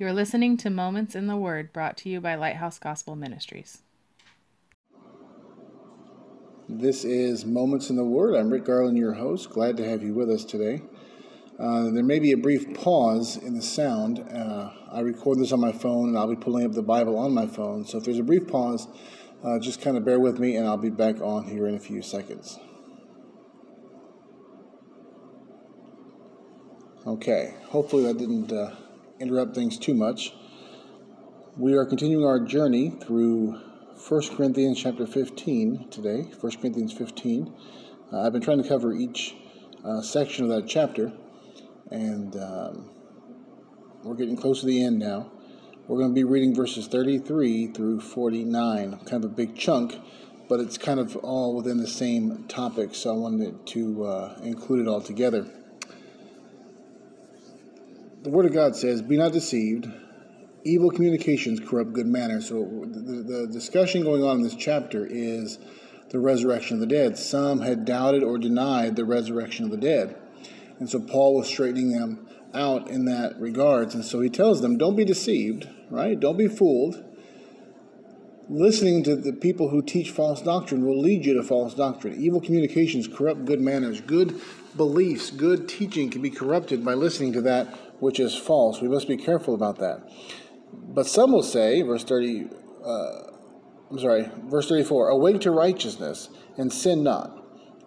You're listening to Moments in the Word brought to you by Lighthouse Gospel Ministries. This is Moments in the Word. I'm Rick Garland, your host. Glad to have you with us today. Uh, there may be a brief pause in the sound. Uh, I record this on my phone and I'll be pulling up the Bible on my phone. So if there's a brief pause, uh, just kind of bear with me and I'll be back on here in a few seconds. Okay, hopefully that didn't uh, interrupt things too much. We are continuing our journey through 1 Corinthians chapter 15 today, 1 Corinthians 15. Uh, I've been trying to cover each uh, section of that chapter, and um, we're getting close to the end now. We're going to be reading verses 33 through 49, kind of a big chunk, but it's kind of all within the same topic, so I wanted to uh, include it all together the Word of God says, Be not deceived. Evil communications corrupt good manners. So the, the discussion going on in this chapter is the resurrection of the dead. Some had doubted or denied the resurrection of the dead. And so Paul was straightening them out in that regards. And so he tells them, Don't be deceived, right? Don't be fooled. Listening to the people who teach false doctrine will lead you to false doctrine. Evil communications corrupt good manners. Good beliefs, good teaching can be corrupted by listening to that which is false. We must be careful about that. But some will say, verse 30, uh, I'm sorry, verse 34, awake to righteousness and sin not.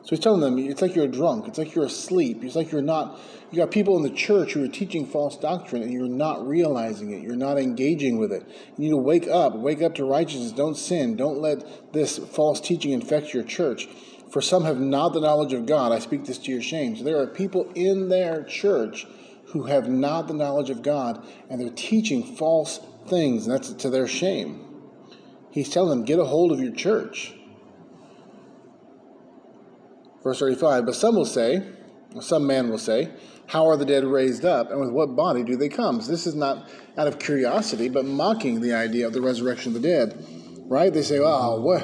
So he's telling them, it's like you're drunk. It's like you're asleep. It's like you're not, you got people in the church who are teaching false doctrine and you're not realizing it. You're not engaging with it. You need to wake up. Wake up to righteousness. Don't sin. Don't let this false teaching infect your church. For some have not the knowledge of God. I speak this to your shame. So there are people in their church who have not the knowledge of God and they're teaching false things, and that's to their shame. He's telling them, get a hold of your church. Verse 35 But some will say, some man will say, How are the dead raised up, and with what body do they come? So this is not out of curiosity, but mocking the idea of the resurrection of the dead. Right? They say, Oh, what?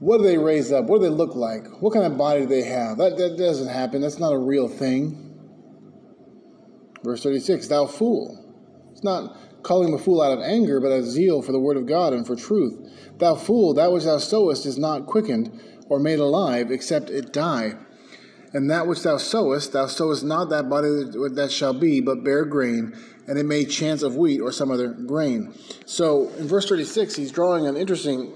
What do they raise up? What do they look like? What kind of body do they have? That, that doesn't happen. That's not a real thing. Verse 36 Thou fool. It's not calling him a fool out of anger, but out of zeal for the word of God and for truth. Thou fool, that which thou sowest is not quickened or made alive, except it die. And that which thou sowest, thou sowest not that body that shall be, but bare grain, and it may chance of wheat or some other grain. So in verse 36, he's drawing an interesting.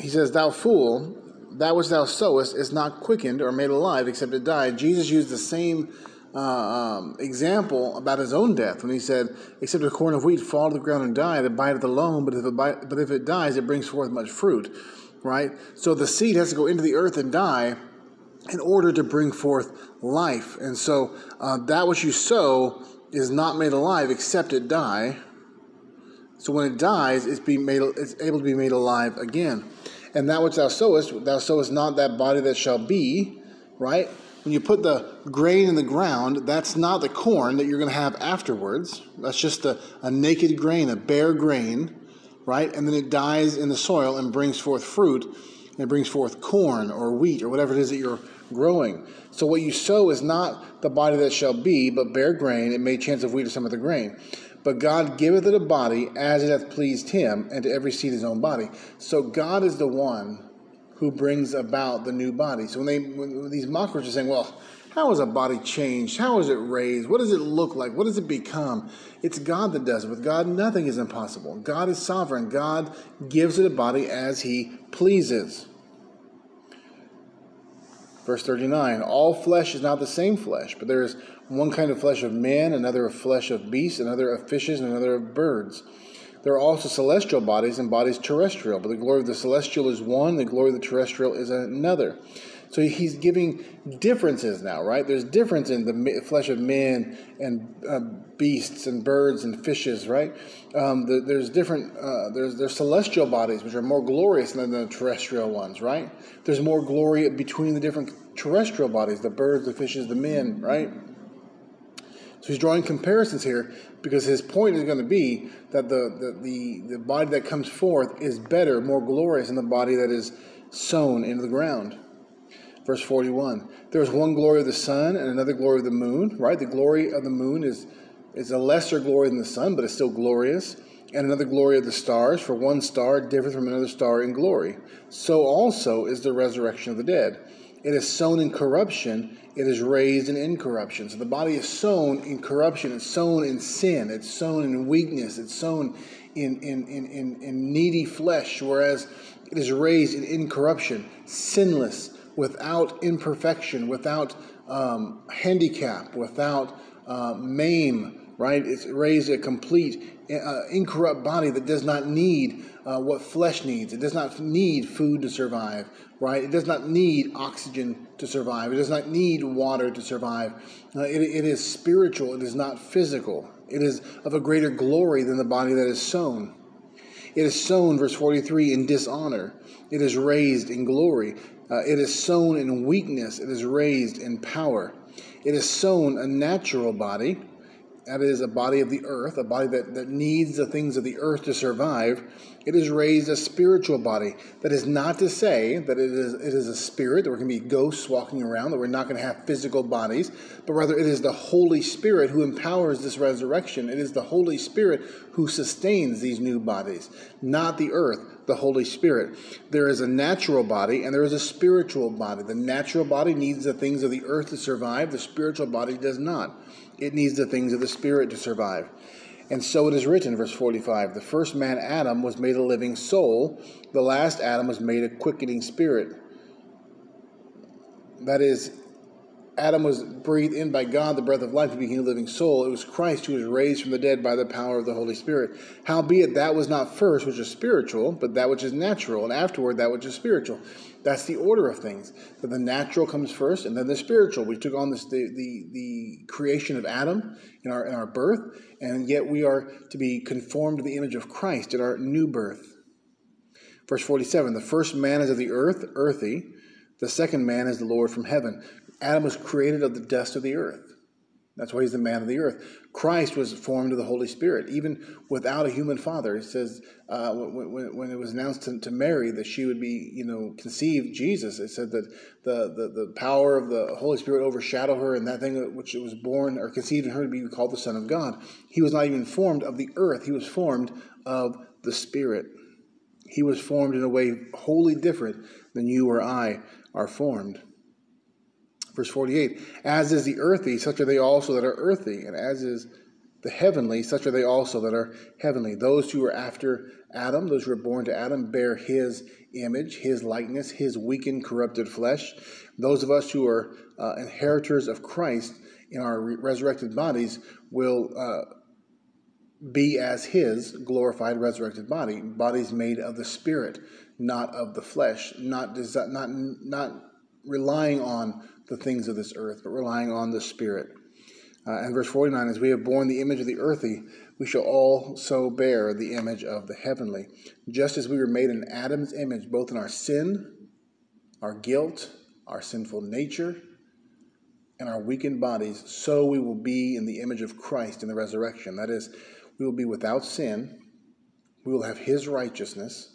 He says, Thou fool, that which thou sowest is not quickened or made alive, except it die. Jesus used the same uh, um, example about his own death when he said, "Except a corn of wheat fall to the ground and die, it abideth alone. But if it bite, but if it dies, it brings forth much fruit." Right. So the seed has to go into the earth and die in order to bring forth life. And so uh, that which you sow is not made alive except it die. So when it dies, it's be made it's able to be made alive again. And that which thou sowest, thou sowest not that body that shall be, right? When you put the grain in the ground, that's not the corn that you're going to have afterwards. That's just a, a naked grain, a bare grain, right? And then it dies in the soil and brings forth fruit, and it brings forth corn or wheat or whatever it is that you're growing. So what you sow is not the body that shall be, but bare grain. It may chance of wheat or some other grain. But God giveth it a body as it hath pleased him, and to every seed his own body. So God is the one who brings about the new body. So when they when these mockers are saying, well, how is a body changed? How is it raised? What does it look like? What does it become? It's God that does it. With God, nothing is impossible. God is sovereign. God gives it a body as He pleases. Verse 39 All flesh is not the same flesh, but there is one kind of flesh of man, another of flesh of beasts, another of fishes, and another of birds. There are also celestial bodies and bodies terrestrial, but the glory of the celestial is one, the glory of the terrestrial is another. So he's giving differences now, right? There's difference in the flesh of men and uh, beasts and birds and fishes, right? Um, the, there's different. Uh, there's there's celestial bodies which are more glorious than the terrestrial ones, right? There's more glory between the different terrestrial bodies, the birds, the fishes, the men, right? So he's drawing comparisons here because his point is going to be that the, the, the, the body that comes forth is better, more glorious than the body that is sown into the ground. Verse 41 There is one glory of the sun and another glory of the moon, right? The glory of the moon is It's a lesser glory than the sun, but it's still glorious. And another glory of the stars, for one star differs from another star in glory. So also is the resurrection of the dead. It is sown in corruption, it is raised in incorruption. So the body is sown in corruption, it's sown in sin, it's sown in weakness, it's sown in, in, in, in, in needy flesh, whereas it is raised in incorruption, sinless, without imperfection, without um, handicap, without uh, maim, right? It's raised a complete, uh, incorrupt body that does not need uh, what flesh needs. It does not need food to survive, right? It does not need oxygen to survive. It does not need water to survive. Uh, it, it is spiritual, it is not physical. It is of a greater glory than the body that is sown. It is sown, verse 43, in dishonor. It is raised in glory. Uh, it is sown in weakness. It is raised in power. It is sown a natural body. That is a body of the earth, a body that, that needs the things of the earth to survive. It is raised a spiritual body. That is not to say that it is, it is a spirit, that we're going to be ghosts walking around, that we're not going to have physical bodies, but rather it is the Holy Spirit who empowers this resurrection. It is the Holy Spirit who sustains these new bodies, not the earth, the Holy Spirit. There is a natural body and there is a spiritual body. The natural body needs the things of the earth to survive, the spiritual body does not. It needs the things of the Spirit to survive. And so it is written, verse 45 the first man, Adam, was made a living soul, the last Adam was made a quickening spirit. That is, Adam was breathed in by God, the breath of life, and became a living soul. It was Christ who was raised from the dead by the power of the Holy Spirit. Howbeit, that was not first which is spiritual, but that which is natural, and afterward that which is spiritual. That's the order of things. That the natural comes first, and then the spiritual. We took on this the, the, the creation of Adam in our in our birth, and yet we are to be conformed to the image of Christ in our new birth. Verse 47 The first man is of the earth, earthy. The second man is the Lord from heaven. Adam was created of the dust of the earth. That's why he's the man of the earth. Christ was formed of the Holy Spirit, even without a human father. It says uh, when, when, it was announced to, to, Mary that she would be, you know, conceived Jesus. It said that the, the, the power of the Holy Spirit overshadowed her, and that thing which was born or conceived in her to be called the Son of God. He was not even formed of the earth. He was formed of the Spirit. He was formed in a way wholly different than you or I are formed. Verse 48 As is the earthy, such are they also that are earthy, and as is the heavenly, such are they also that are heavenly. Those who are after Adam, those who are born to Adam, bear his image, his likeness, his weakened, corrupted flesh. Those of us who are uh, inheritors of Christ in our re- resurrected bodies will uh, be as his glorified, resurrected body, bodies made of the Spirit, not of the flesh, not, desi- not, not relying on the things of this earth, but relying on the Spirit. Uh, and verse 49 As we have borne the image of the earthy, we shall also bear the image of the heavenly. Just as we were made in Adam's image, both in our sin, our guilt, our sinful nature, and our weakened bodies, so we will be in the image of Christ in the resurrection. That is, we will be without sin, we will have his righteousness,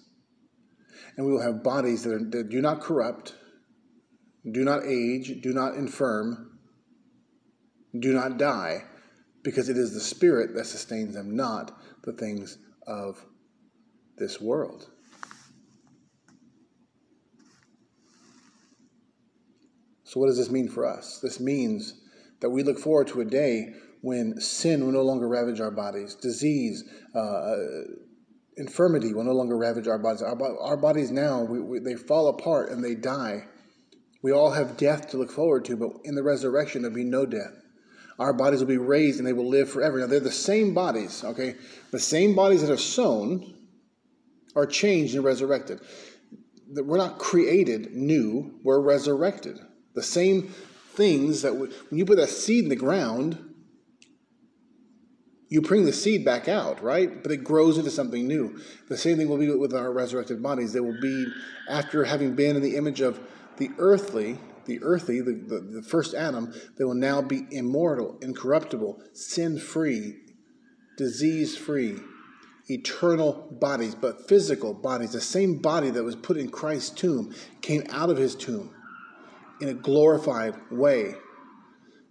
and we will have bodies that, are, that do not corrupt, do not age, do not infirm, do not die, because it is the Spirit that sustains them, not the things of this world. So, what does this mean for us? This means that we look forward to a day when sin will no longer ravage our bodies, disease, uh, infirmity will no longer ravage our bodies. Our, our bodies now, we, we, they fall apart and they die. We all have death to look forward to, but in the resurrection, there'll be no death. Our bodies will be raised and they will live forever. Now, they're the same bodies, okay? The same bodies that are sown are changed and resurrected. We're not created new, we're resurrected. The same things that, when you put a seed in the ground, you bring the seed back out, right? But it grows into something new. The same thing will be with our resurrected bodies. They will be, after having been in the image of the earthly, the earthy, the, the, the first Adam, they will now be immortal, incorruptible, sin free, disease free, eternal bodies, but physical bodies. The same body that was put in Christ's tomb came out of his tomb in a glorified way.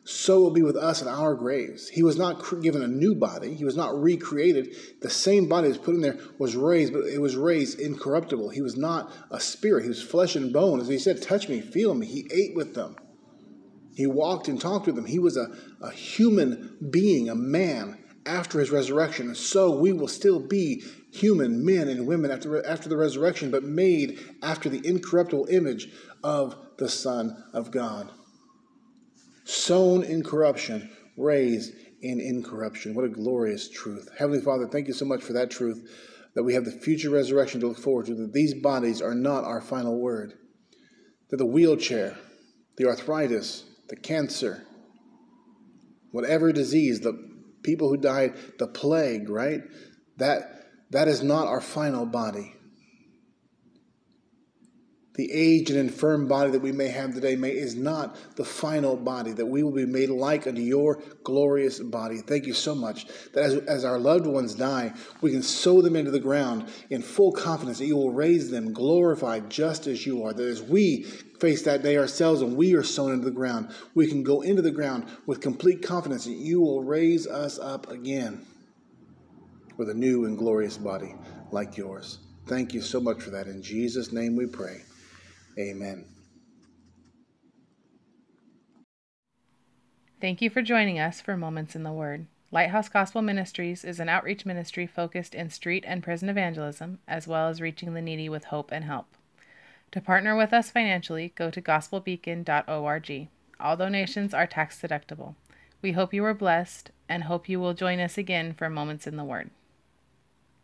So will be with us in our graves. He was not given a new body. He was not recreated. The same body that was put in there was raised, but it was raised incorruptible. He was not a spirit. He was flesh and bone. As he said, touch me, feel me. He ate with them. He walked and talked with them. He was a, a human being, a man after his resurrection. And so we will still be human men and women after, after the resurrection, but made after the incorruptible image of the Son of God sown in corruption, raised in incorruption. What a glorious truth. Heavenly Father, thank you so much for that truth that we have the future resurrection to look forward to, that these bodies are not our final word, that the wheelchair, the arthritis, the cancer, whatever disease, the people who died, the plague, right? That that is not our final body the aged and infirm body that we may have today may, is not the final body, that we will be made like unto your glorious body. Thank you so much that as, as our loved ones die, we can sow them into the ground in full confidence that you will raise them glorified just as you are. That as we face that day ourselves and we are sown into the ground, we can go into the ground with complete confidence that you will raise us up again with a new and glorious body like yours. Thank you so much for that. In Jesus' name we pray. Amen. Thank you for joining us for Moments in the Word. Lighthouse Gospel Ministries is an outreach ministry focused in street and prison evangelism, as well as reaching the needy with hope and help. To partner with us financially, go to gospelbeacon.org. All donations are tax deductible. We hope you are blessed and hope you will join us again for Moments in the Word.